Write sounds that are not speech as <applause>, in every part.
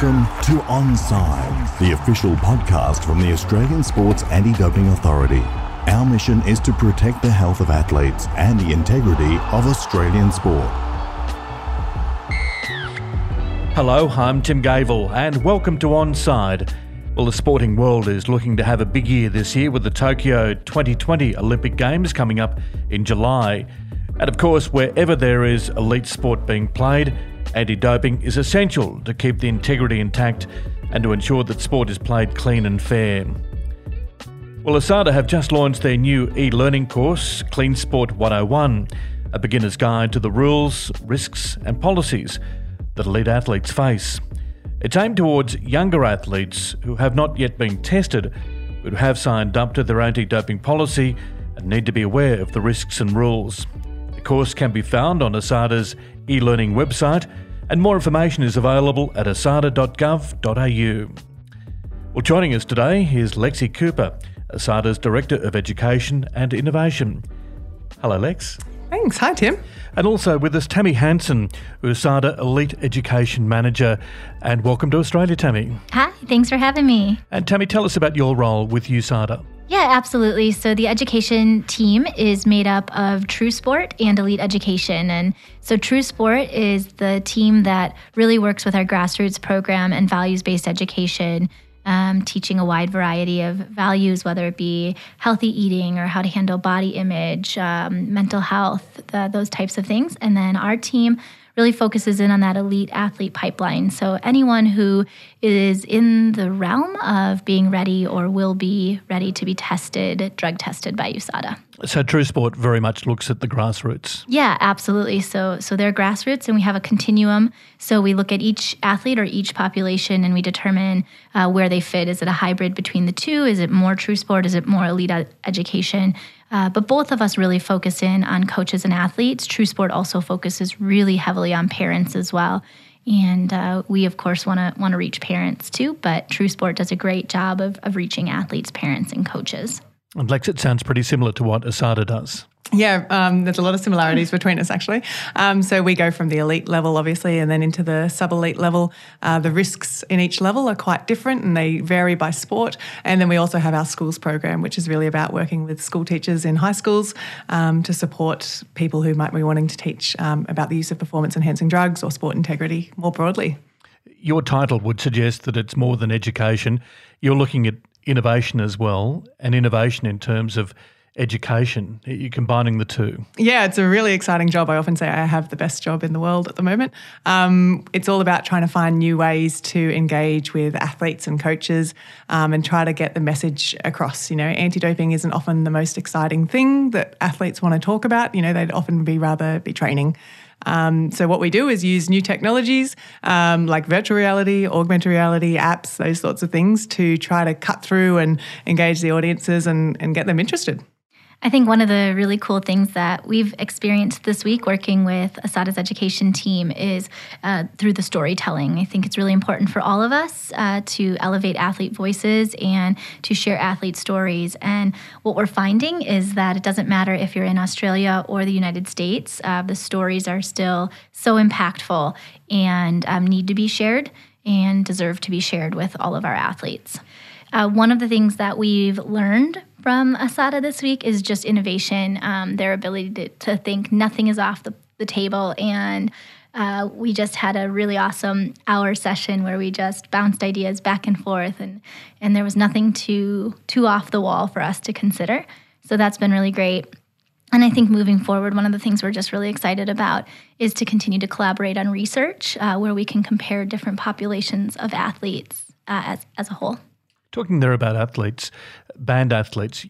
Welcome to Onside, the official podcast from the Australian Sports Anti Doping Authority. Our mission is to protect the health of athletes and the integrity of Australian sport. Hello, I'm Tim Gavel, and welcome to Onside. Well, the sporting world is looking to have a big year this year with the Tokyo 2020 Olympic Games coming up in July. And of course, wherever there is elite sport being played, anti doping is essential to keep the integrity intact and to ensure that sport is played clean and fair. Well, ASADA have just launched their new e learning course, Clean Sport 101, a beginner's guide to the rules, risks, and policies that elite athletes face. It's aimed towards younger athletes who have not yet been tested, but have signed up to their anti doping policy and need to be aware of the risks and rules. The course can be found on ASADA's e learning website, and more information is available at asada.gov.au. Well, joining us today is Lexi Cooper, ASADA's Director of Education and Innovation. Hello, Lex. Thanks. Hi, Tim. And also with us, Tammy Hanson, USADA Elite Education Manager. And welcome to Australia, Tammy. Hi, thanks for having me. And Tammy, tell us about your role with USADA. Yeah, absolutely. So the education team is made up of True Sport and Elite Education. And so True Sport is the team that really works with our grassroots program and values based education um, teaching a wide variety of values, whether it be healthy eating or how to handle body image, um, mental health, the, those types of things. And then our team really focuses in on that elite athlete pipeline. So anyone who is in the realm of being ready or will be ready to be tested, drug tested by USADA. So True Sport very much looks at the grassroots. Yeah, absolutely. So so they're grassroots, and we have a continuum. So we look at each athlete or each population, and we determine uh, where they fit. Is it a hybrid between the two? Is it more True Sport? Is it more elite education? Uh, but both of us really focus in on coaches and athletes. True Sport also focuses really heavily on parents as well. And uh, we, of course, want to want to reach parents too. But True Sport does a great job of, of reaching athletes, parents, and coaches. And Lex, it sounds pretty similar to what ASADA does. Yeah, um, there's a lot of similarities between us actually. Um, so we go from the elite level, obviously, and then into the sub elite level. Uh, the risks in each level are quite different and they vary by sport. And then we also have our schools program, which is really about working with school teachers in high schools um, to support people who might be wanting to teach um, about the use of performance enhancing drugs or sport integrity more broadly. Your title would suggest that it's more than education. You're looking at innovation as well, and innovation in terms of education. You're combining the two. Yeah, it's a really exciting job. I often say I have the best job in the world at the moment. Um, it's all about trying to find new ways to engage with athletes and coaches um, and try to get the message across. You know, anti doping isn't often the most exciting thing that athletes want to talk about. You know, they'd often be rather be training. Um, so what we do is use new technologies um, like virtual reality, augmented reality, apps, those sorts of things to try to cut through and engage the audiences and, and get them interested. I think one of the really cool things that we've experienced this week working with ASADA's education team is uh, through the storytelling. I think it's really important for all of us uh, to elevate athlete voices and to share athlete stories. And what we're finding is that it doesn't matter if you're in Australia or the United States, uh, the stories are still so impactful and um, need to be shared and deserve to be shared with all of our athletes. Uh, one of the things that we've learned from ASADA this week is just innovation, um, their ability to, to, think nothing is off the, the table. And uh, we just had a really awesome hour session where we just bounced ideas back and forth, and, and there was nothing too, too off the wall for us to consider. So that's been really great. And I think moving forward, one of the things we're just really excited about is to continue to collaborate on research uh, where we can compare different populations of athletes uh, as, as a whole. Talking there about athletes, banned athletes,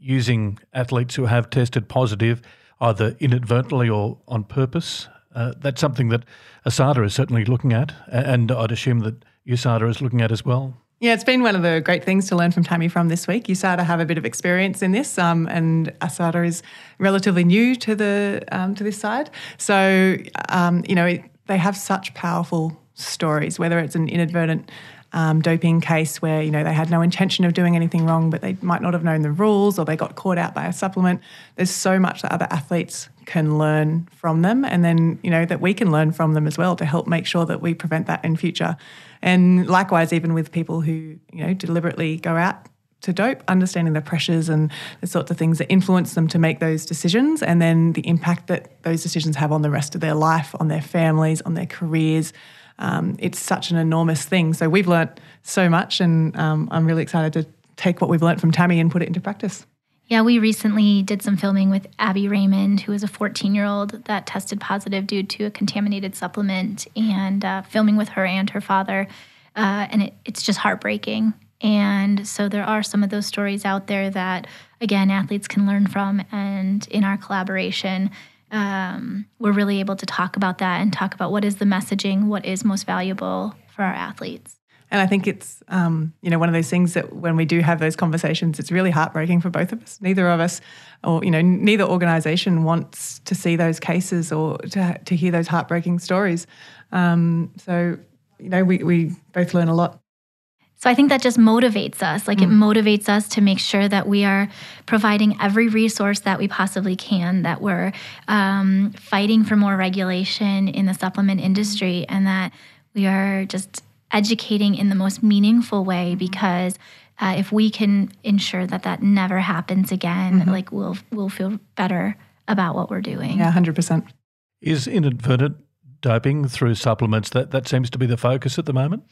using athletes who have tested positive either inadvertently or on purpose. Uh, that's something that ASADA is certainly looking at, and I'd assume that USADA is looking at as well. Yeah, it's been one of the great things to learn from Tammy from this week. USADA have a bit of experience in this, um, and ASADA is relatively new to the um, to this side. So, um, you know, they have such powerful stories, whether it's an inadvertent um, doping case where you know they had no intention of doing anything wrong, but they might not have known the rules or they got caught out by a supplement. There's so much that other athletes can learn from them and then, you know, that we can learn from them as well to help make sure that we prevent that in future. And likewise, even with people who, you know, deliberately go out to dope, understanding the pressures and the sorts of things that influence them to make those decisions, and then the impact that those decisions have on the rest of their life, on their families, on their careers. Um, it's such an enormous thing. So we've learnt so much, and um, I'm really excited to take what we've learnt from Tammy and put it into practice. Yeah, we recently did some filming with Abby Raymond, who is a 14 year old that tested positive due to a contaminated supplement, and uh, filming with her and her father. Uh, and it, it's just heartbreaking. And so there are some of those stories out there that, again, athletes can learn from. And in our collaboration, um, we're really able to talk about that and talk about what is the messaging, what is most valuable for our athletes. And I think it's, um, you know, one of those things that when we do have those conversations, it's really heartbreaking for both of us. Neither of us, or you know, neither organisation wants to see those cases or to to hear those heartbreaking stories. Um, so, you know, we we both learn a lot. So I think that just motivates us. Like mm. it motivates us to make sure that we are providing every resource that we possibly can, that we're um, fighting for more regulation in the supplement industry, and that we are just educating in the most meaningful way because uh, if we can ensure that that never happens again, mm-hmm. like we'll we'll feel better about what we're doing. Yeah, hundred percent. Is inadvertent doping through supplements that that seems to be the focus at the moment?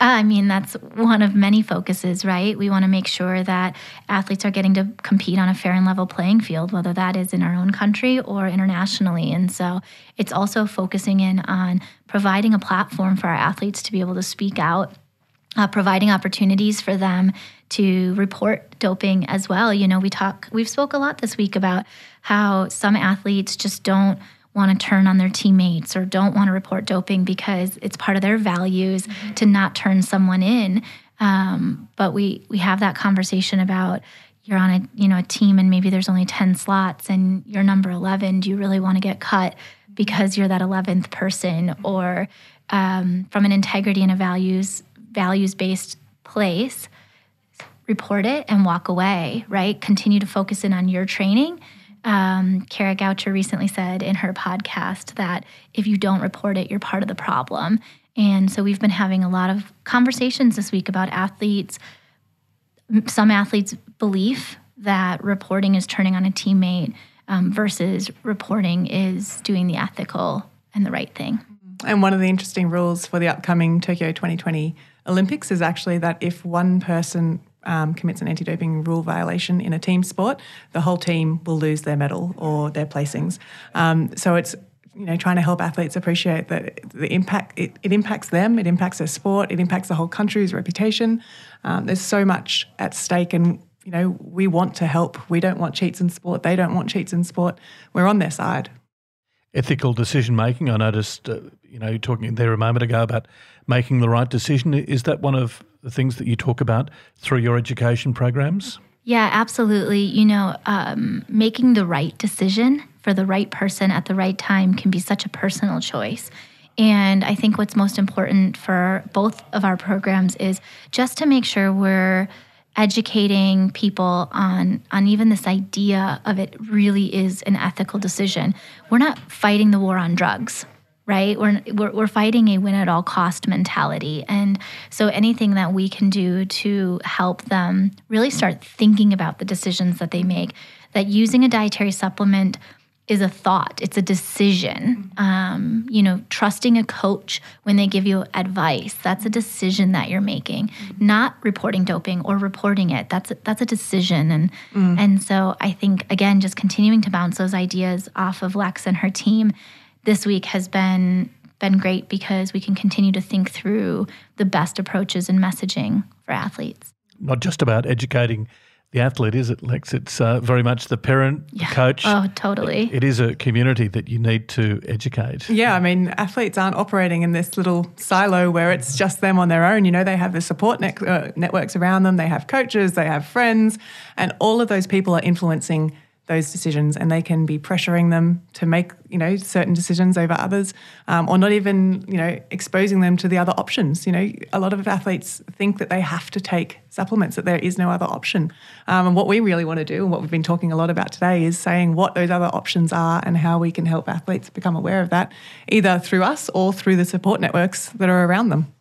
I mean that's one of many focuses right? We want to make sure that athletes are getting to compete on a fair and level playing field whether that is in our own country or internationally. And so it's also focusing in on providing a platform for our athletes to be able to speak out uh, providing opportunities for them to report doping as well. You know we talk we've spoke a lot this week about how some athletes just don't want to turn on their teammates or don't want to report doping because it's part of their values mm-hmm. to not turn someone in. Um, but we we have that conversation about you're on a you know a team and maybe there's only 10 slots and you're number 11 do you really want to get cut because you're that 11th person or um, from an integrity and a values values based place report it and walk away right continue to focus in on your training um, Kara Goucher recently said in her podcast that if you don't report it, you're part of the problem. And so we've been having a lot of conversations this week about athletes, some athletes' belief that reporting is turning on a teammate um, versus reporting is doing the ethical and the right thing. And one of the interesting rules for the upcoming Tokyo 2020 Olympics is actually that if one person um, commits an anti doping rule violation in a team sport, the whole team will lose their medal or their placings. Um, so it's you know trying to help athletes appreciate that the impact it, it, impacts them, it impacts their sport, it impacts the whole country's reputation. Um, there's so much at stake, and you know we want to help. We don't want cheats in sport. They don't want cheats in sport. We're on their side. Ethical decision making. I noticed, uh, you know, talking there a moment ago about making the right decision. Is that one of the things that you talk about through your education programs? Yeah, absolutely. You know, um, making the right decision for the right person at the right time can be such a personal choice. And I think what's most important for both of our programs is just to make sure we're educating people on on even this idea of it really is an ethical decision. We're not fighting the war on drugs right? We're, we're, we're fighting a win at all cost mentality. And so anything that we can do to help them really start thinking about the decisions that they make, that using a dietary supplement is a thought, it's a decision. Um, you know, trusting a coach when they give you advice, that's a decision that you're making. Not reporting doping or reporting it, that's a, that's a decision. And mm. and so I think again, just continuing to bounce those ideas off of Lex and her team this week has been been great because we can continue to think through the best approaches and messaging for athletes. Not just about educating the athlete, is it, Lex? It's uh, very much the parent, yeah. the coach. Oh, totally. It, it is a community that you need to educate. Yeah, I mean, athletes aren't operating in this little silo where it's just them on their own. You know, they have the support net, uh, networks around them, they have coaches, they have friends, and all of those people are influencing those decisions and they can be pressuring them to make you know certain decisions over others um, or not even you know exposing them to the other options. You know a lot of athletes think that they have to take supplements that there is no other option. Um, and what we really want to do and what we've been talking a lot about today is saying what those other options are and how we can help athletes become aware of that either through us or through the support networks that are around them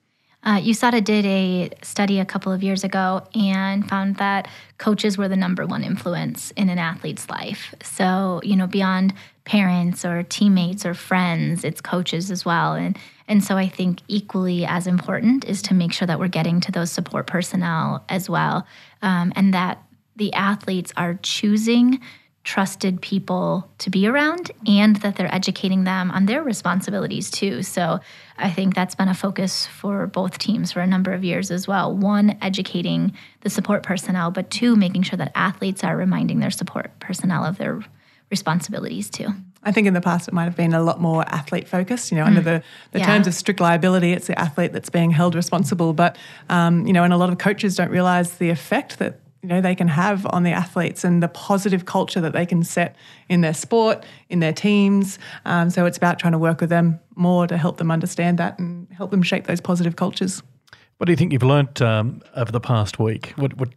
uh, USADA did a study a couple of years ago and found that coaches were the number one influence in an athlete's life. So, you know, beyond parents or teammates or friends, it's coaches as well. And and so I think equally as important is to make sure that we're getting to those support personnel as well, um, and that the athletes are choosing trusted people to be around and that they're educating them on their responsibilities too. So I think that's been a focus for both teams for a number of years as well. One, educating the support personnel, but two, making sure that athletes are reminding their support personnel of their responsibilities too. I think in the past it might have been a lot more athlete focused. You know, mm. under the, the yeah. terms of strict liability, it's the athlete that's being held responsible. But um, you know, and a lot of coaches don't realise the effect that you know they can have on the athletes and the positive culture that they can set in their sport in their teams um, so it's about trying to work with them more to help them understand that and help them shape those positive cultures what do you think you've learnt um, over the past week what, what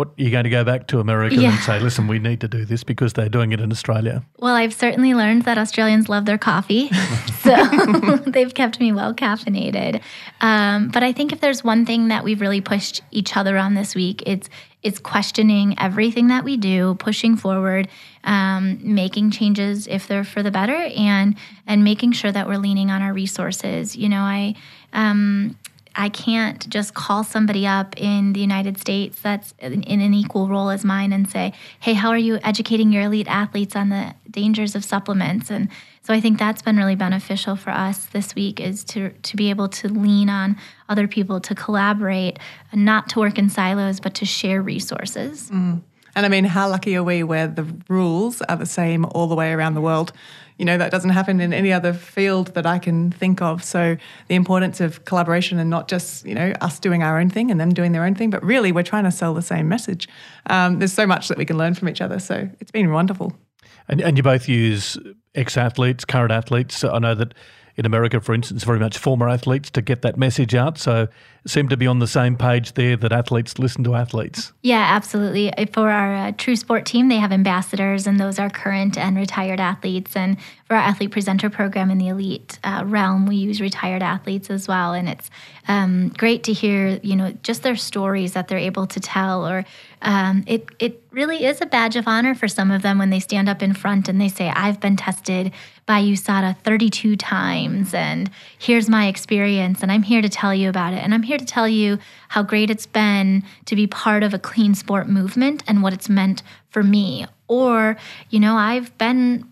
what are you going to go back to America yeah. and say, listen, we need to do this because they're doing it in Australia? Well, I've certainly learned that Australians love their coffee. <laughs> so <laughs> they've kept me well caffeinated. Um, but I think if there's one thing that we've really pushed each other on this week, it's it's questioning everything that we do, pushing forward, um, making changes if they're for the better, and and making sure that we're leaning on our resources. You know, I um, I can't just call somebody up in the United States that's in, an equal role as mine and say, "Hey, how are you educating your elite athletes on the dangers of supplements?" And so I think that's been really beneficial for us this week is to to be able to lean on other people to collaborate, not to work in silos, but to share resources. Mm. And I mean, how lucky are we where the rules are the same all the way around the world? you know that doesn't happen in any other field that I can think of. So the importance of collaboration and not just you know us doing our own thing and them doing their own thing, but really we're trying to sell the same message. Um, there's so much that we can learn from each other. So it's been wonderful. And, and you both use ex athletes, current athletes. I know that in America, for instance, very much former athletes to get that message out. So seem to be on the same page there that athletes listen to athletes. Yeah, absolutely. For our uh, True Sport team, they have ambassadors, and those are current and retired athletes. And for our athlete presenter program in the elite uh, realm, we use retired athletes as well. And it's um, great to hear, you know, just their stories that they're able to tell. Or um, it it really is a badge of honor for some of them when they stand up in front and they say, "I've been tested by USADA 32 times, and here's my experience, and I'm here to tell you about it. And I'm here to tell you how great it's been to be part of a clean sport movement and what it's meant for me. Or, you know, I've been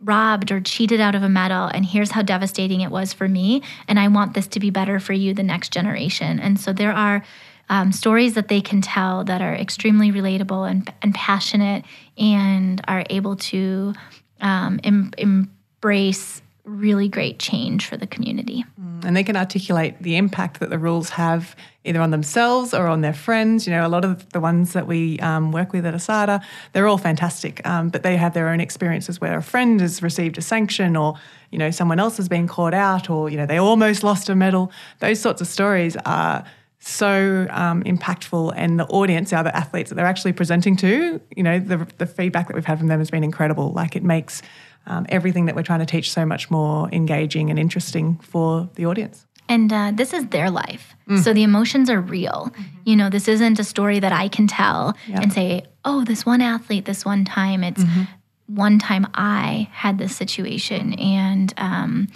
robbed or cheated out of a medal and here's how devastating it was for me and i want this to be better for you the next generation and so there are um, stories that they can tell that are extremely relatable and, and passionate and are able to um, em- em- embrace really great change for the community. Mm, and they can articulate the impact that the rules have either on themselves or on their friends. You know, a lot of the ones that we um, work with at ASADA, they're all fantastic, um, but they have their own experiences where a friend has received a sanction or, you know, someone else has been caught out or, you know, they almost lost a medal. Those sorts of stories are so um, impactful and the audience, the other athletes that they're actually presenting to, you know, the, the feedback that we've had from them has been incredible. Like it makes um, everything that we're trying to teach so much more engaging and interesting for the audience. And uh, this is their life. Mm. So the emotions are real. Mm-hmm. You know, this isn't a story that I can tell and say, oh, this one athlete, this one time. It's mm-hmm. one time I had this situation. And, um,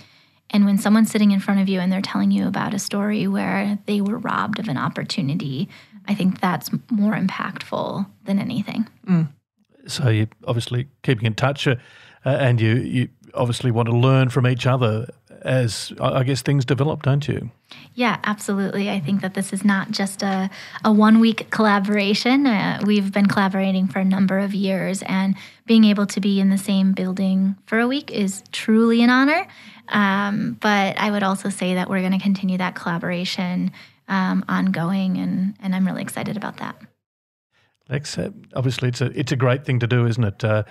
and when someone's sitting in front of you and they're telling you about a story where they were robbed of an opportunity, I think that's more impactful than anything. Mm. So you're obviously keeping in touch. Uh, uh, and you you obviously want to learn from each other as I guess things develop, don't you? Yeah, absolutely. I think that this is not just a, a one week collaboration. Uh, we've been collaborating for a number of years, and being able to be in the same building for a week is truly an honor. Um, but I would also say that we're going to continue that collaboration um, ongoing, and, and I'm really excited about that. Lex, obviously it's a it's a great thing to do, isn't it? Uh,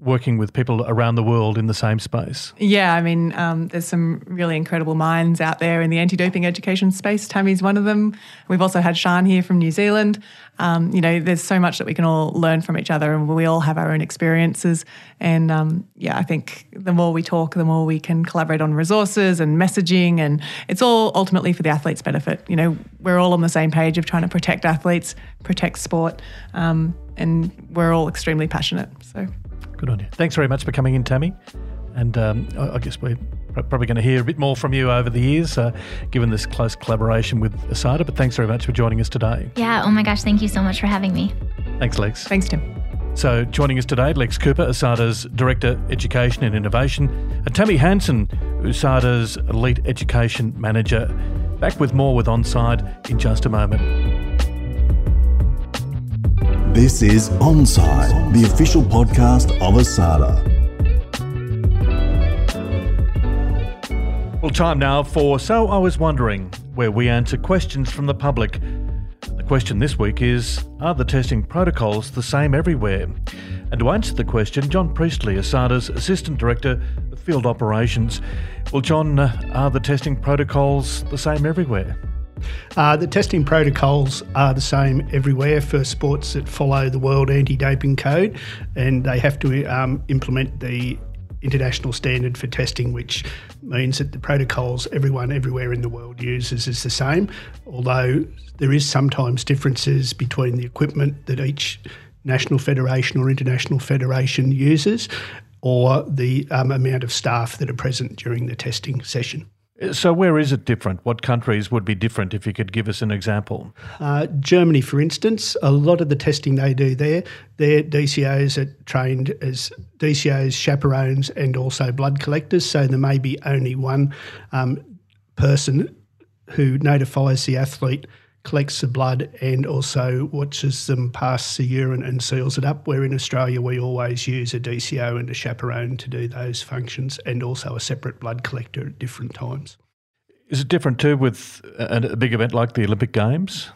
working with people around the world in the same space. Yeah, I mean, um, there's some really incredible minds out there in the anti-doping education space. Tammy's one of them. We've also had Sean here from New Zealand. Um, you know, there's so much that we can all learn from each other, and we all have our own experiences. And um, yeah, I think the more we talk, the more we can collaborate on resources and messaging, and it's all ultimately for the athletes' benefit. You know, we're all on the same page of trying to protect athletes, protect sport, um, and we're all extremely passionate. So. Good on you. Thanks very much for coming in, Tammy. And um, I guess we're probably going to hear a bit more from you over the years, uh, given this close collaboration with ASADA. But thanks very much for joining us today. Yeah. Oh my gosh. Thank you so much for having me. Thanks, Lex. Thanks, Tim. So, joining us today, Lex Cooper, ASADA's Director, Education and Innovation, and Tammy Hanson, ASADA's Elite Education Manager. Back with more with Onside in just a moment. This is Onside, the official podcast of ASADA. Well, time now for So I Was Wondering, where we answer questions from the public. The question this week is Are the testing protocols the same everywhere? And to answer the question, John Priestley, ASADA's Assistant Director of Field Operations. Well, John, uh, are the testing protocols the same everywhere? Uh, the testing protocols are the same everywhere for sports that follow the World Anti Doping Code, and they have to um, implement the international standard for testing, which means that the protocols everyone everywhere in the world uses is the same, although there is sometimes differences between the equipment that each national federation or international federation uses or the um, amount of staff that are present during the testing session. So, where is it different? What countries would be different if you could give us an example? Uh, Germany, for instance, a lot of the testing they do there, their DCOs are trained as DCOs, chaperones, and also blood collectors. So, there may be only one um, person who notifies the athlete collects the blood and also watches them pass the urine and seals it up. Where in Australia, we always use a DCO and a chaperone to do those functions and also a separate blood collector at different times. Is it different too with a, big event like the Olympic Games?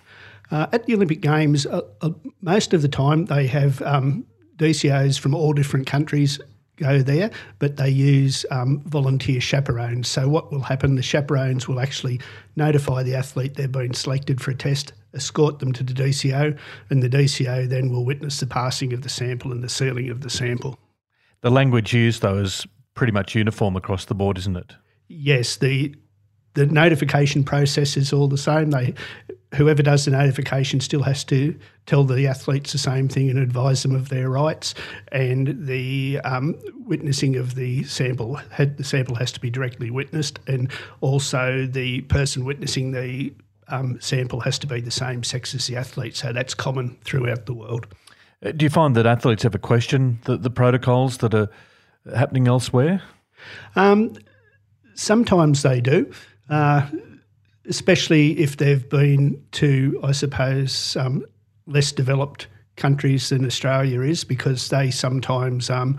Uh, at the Olympic Games, uh, uh, most of the time they have um, DCOs from all different countries go there, but they use um, volunteer chaperones. So, what will happen? The chaperones will actually notify the athlete they've been selected for a test, escort them to the DCO, and the DCO then will witness the passing of the sample and the sealing of the sample. The language used, though, is pretty much uniform across the board, isn't it? Yes, the the notification process is all the same. They whoever does the notification still has to tell the athletes the same thing and advise them of their rights. And the um, witnessing of the sample, had, the sample has to be directly witnessed, and also the person witnessing the um, sample has to be the same sex as the athlete. So that's common throughout the world. Uh, do you find that athletes ever question the, the protocols that are happening elsewhere? Um, sometimes they do. Uh, especially if they've been to, I suppose, um, less developed countries than Australia is, because they sometimes um,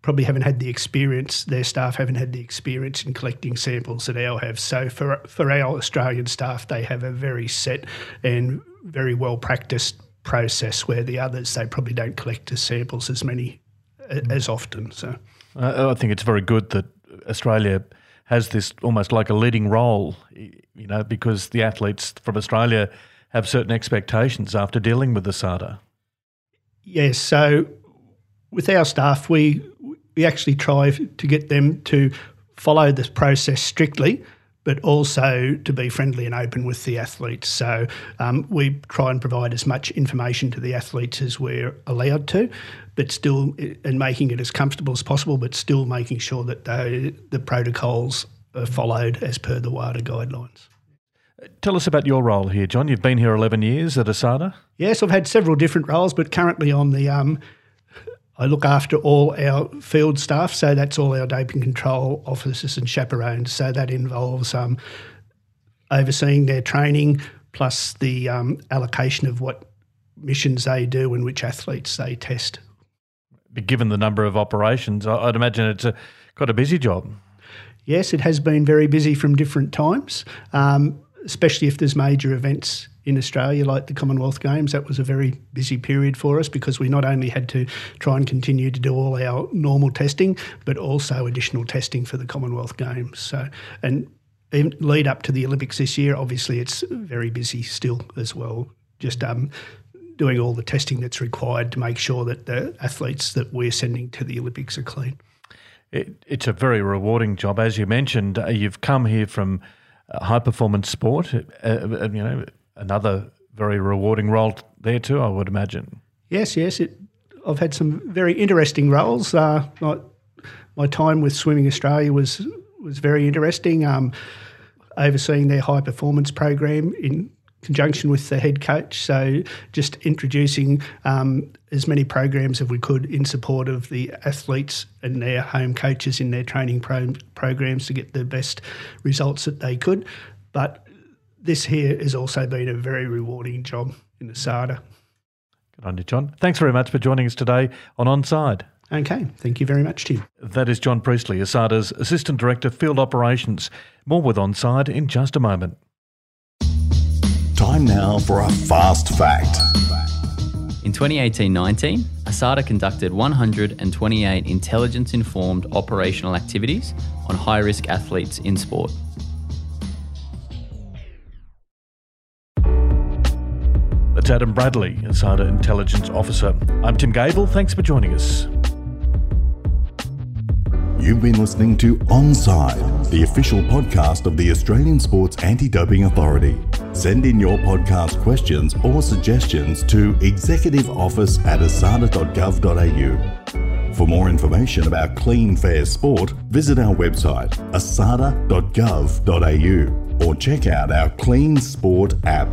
probably haven't had the experience, their staff haven't had the experience in collecting samples that our have. So for, for our Australian staff, they have a very set and very well practiced process where the others, they probably don't collect the samples as many mm. as often. So I think it's very good that Australia – has this almost like a leading role, you know, because the athletes from Australia have certain expectations after dealing with the SADA. Yes, so with our staff, we we actually try to get them to follow this process strictly, but also to be friendly and open with the athletes. So um, we try and provide as much information to the athletes as we're allowed to but still and making it as comfortable as possible, but still making sure that the, the protocols are followed as per the WADA guidelines. Tell us about your role here, John. You've been here 11 years at ASADA. Yes, I've had several different roles, but currently I'm the um, I look after all our field staff, so that's all our doping control officers and chaperones. So that involves um, overseeing their training, plus the um, allocation of what missions they do and which athletes they test given the number of operations, I'd imagine it's a, quite a busy job. Yes, it has been very busy from different times, um, especially if there's major events in Australia, like the Commonwealth Games. That was a very busy period for us because we not only had to try and continue to do all our normal testing, but also additional testing for the Commonwealth Games. So, and lead up to the Olympics this year, obviously it's very busy still as well. Just um, doing all the testing that's required to make sure that the athletes that we're sending to the Olympics are clean. It, it's a very rewarding job, as you mentioned. Uh, you've come here from high performance sport. Uh, uh, you know, another very rewarding role there too. I would imagine. Yes, yes. It, I've had some very interesting roles. Uh, my, my time with Swimming Australia was was very interesting. Um, overseeing their high performance program in conjunction with the head coach. So just introducing um, as many programs as we could in support of the athletes and their home coaches in their training pro- programs to get the best results that they could. But this here has also been a very rewarding job in the SADA. Good on you, John. Thanks very much for joining us today on Onside. Okay, thank you very much, Tim. That is John Priestley, ASADA's Assistant Director, Field Operations. More with Onside in just a moment. Time now for a fast fact. In 2018 19, ASADA conducted 128 intelligence informed operational activities on high risk athletes in sport. That's Adam Bradley, ASADA Intelligence Officer. I'm Tim Gavel. Thanks for joining us. You've been listening to Onside, the official podcast of the Australian Sports Anti Doping Authority. Send in your podcast questions or suggestions to executive office at asada.gov.au. For more information about clean, fair sport, visit our website asada.gov.au or check out our Clean Sport app.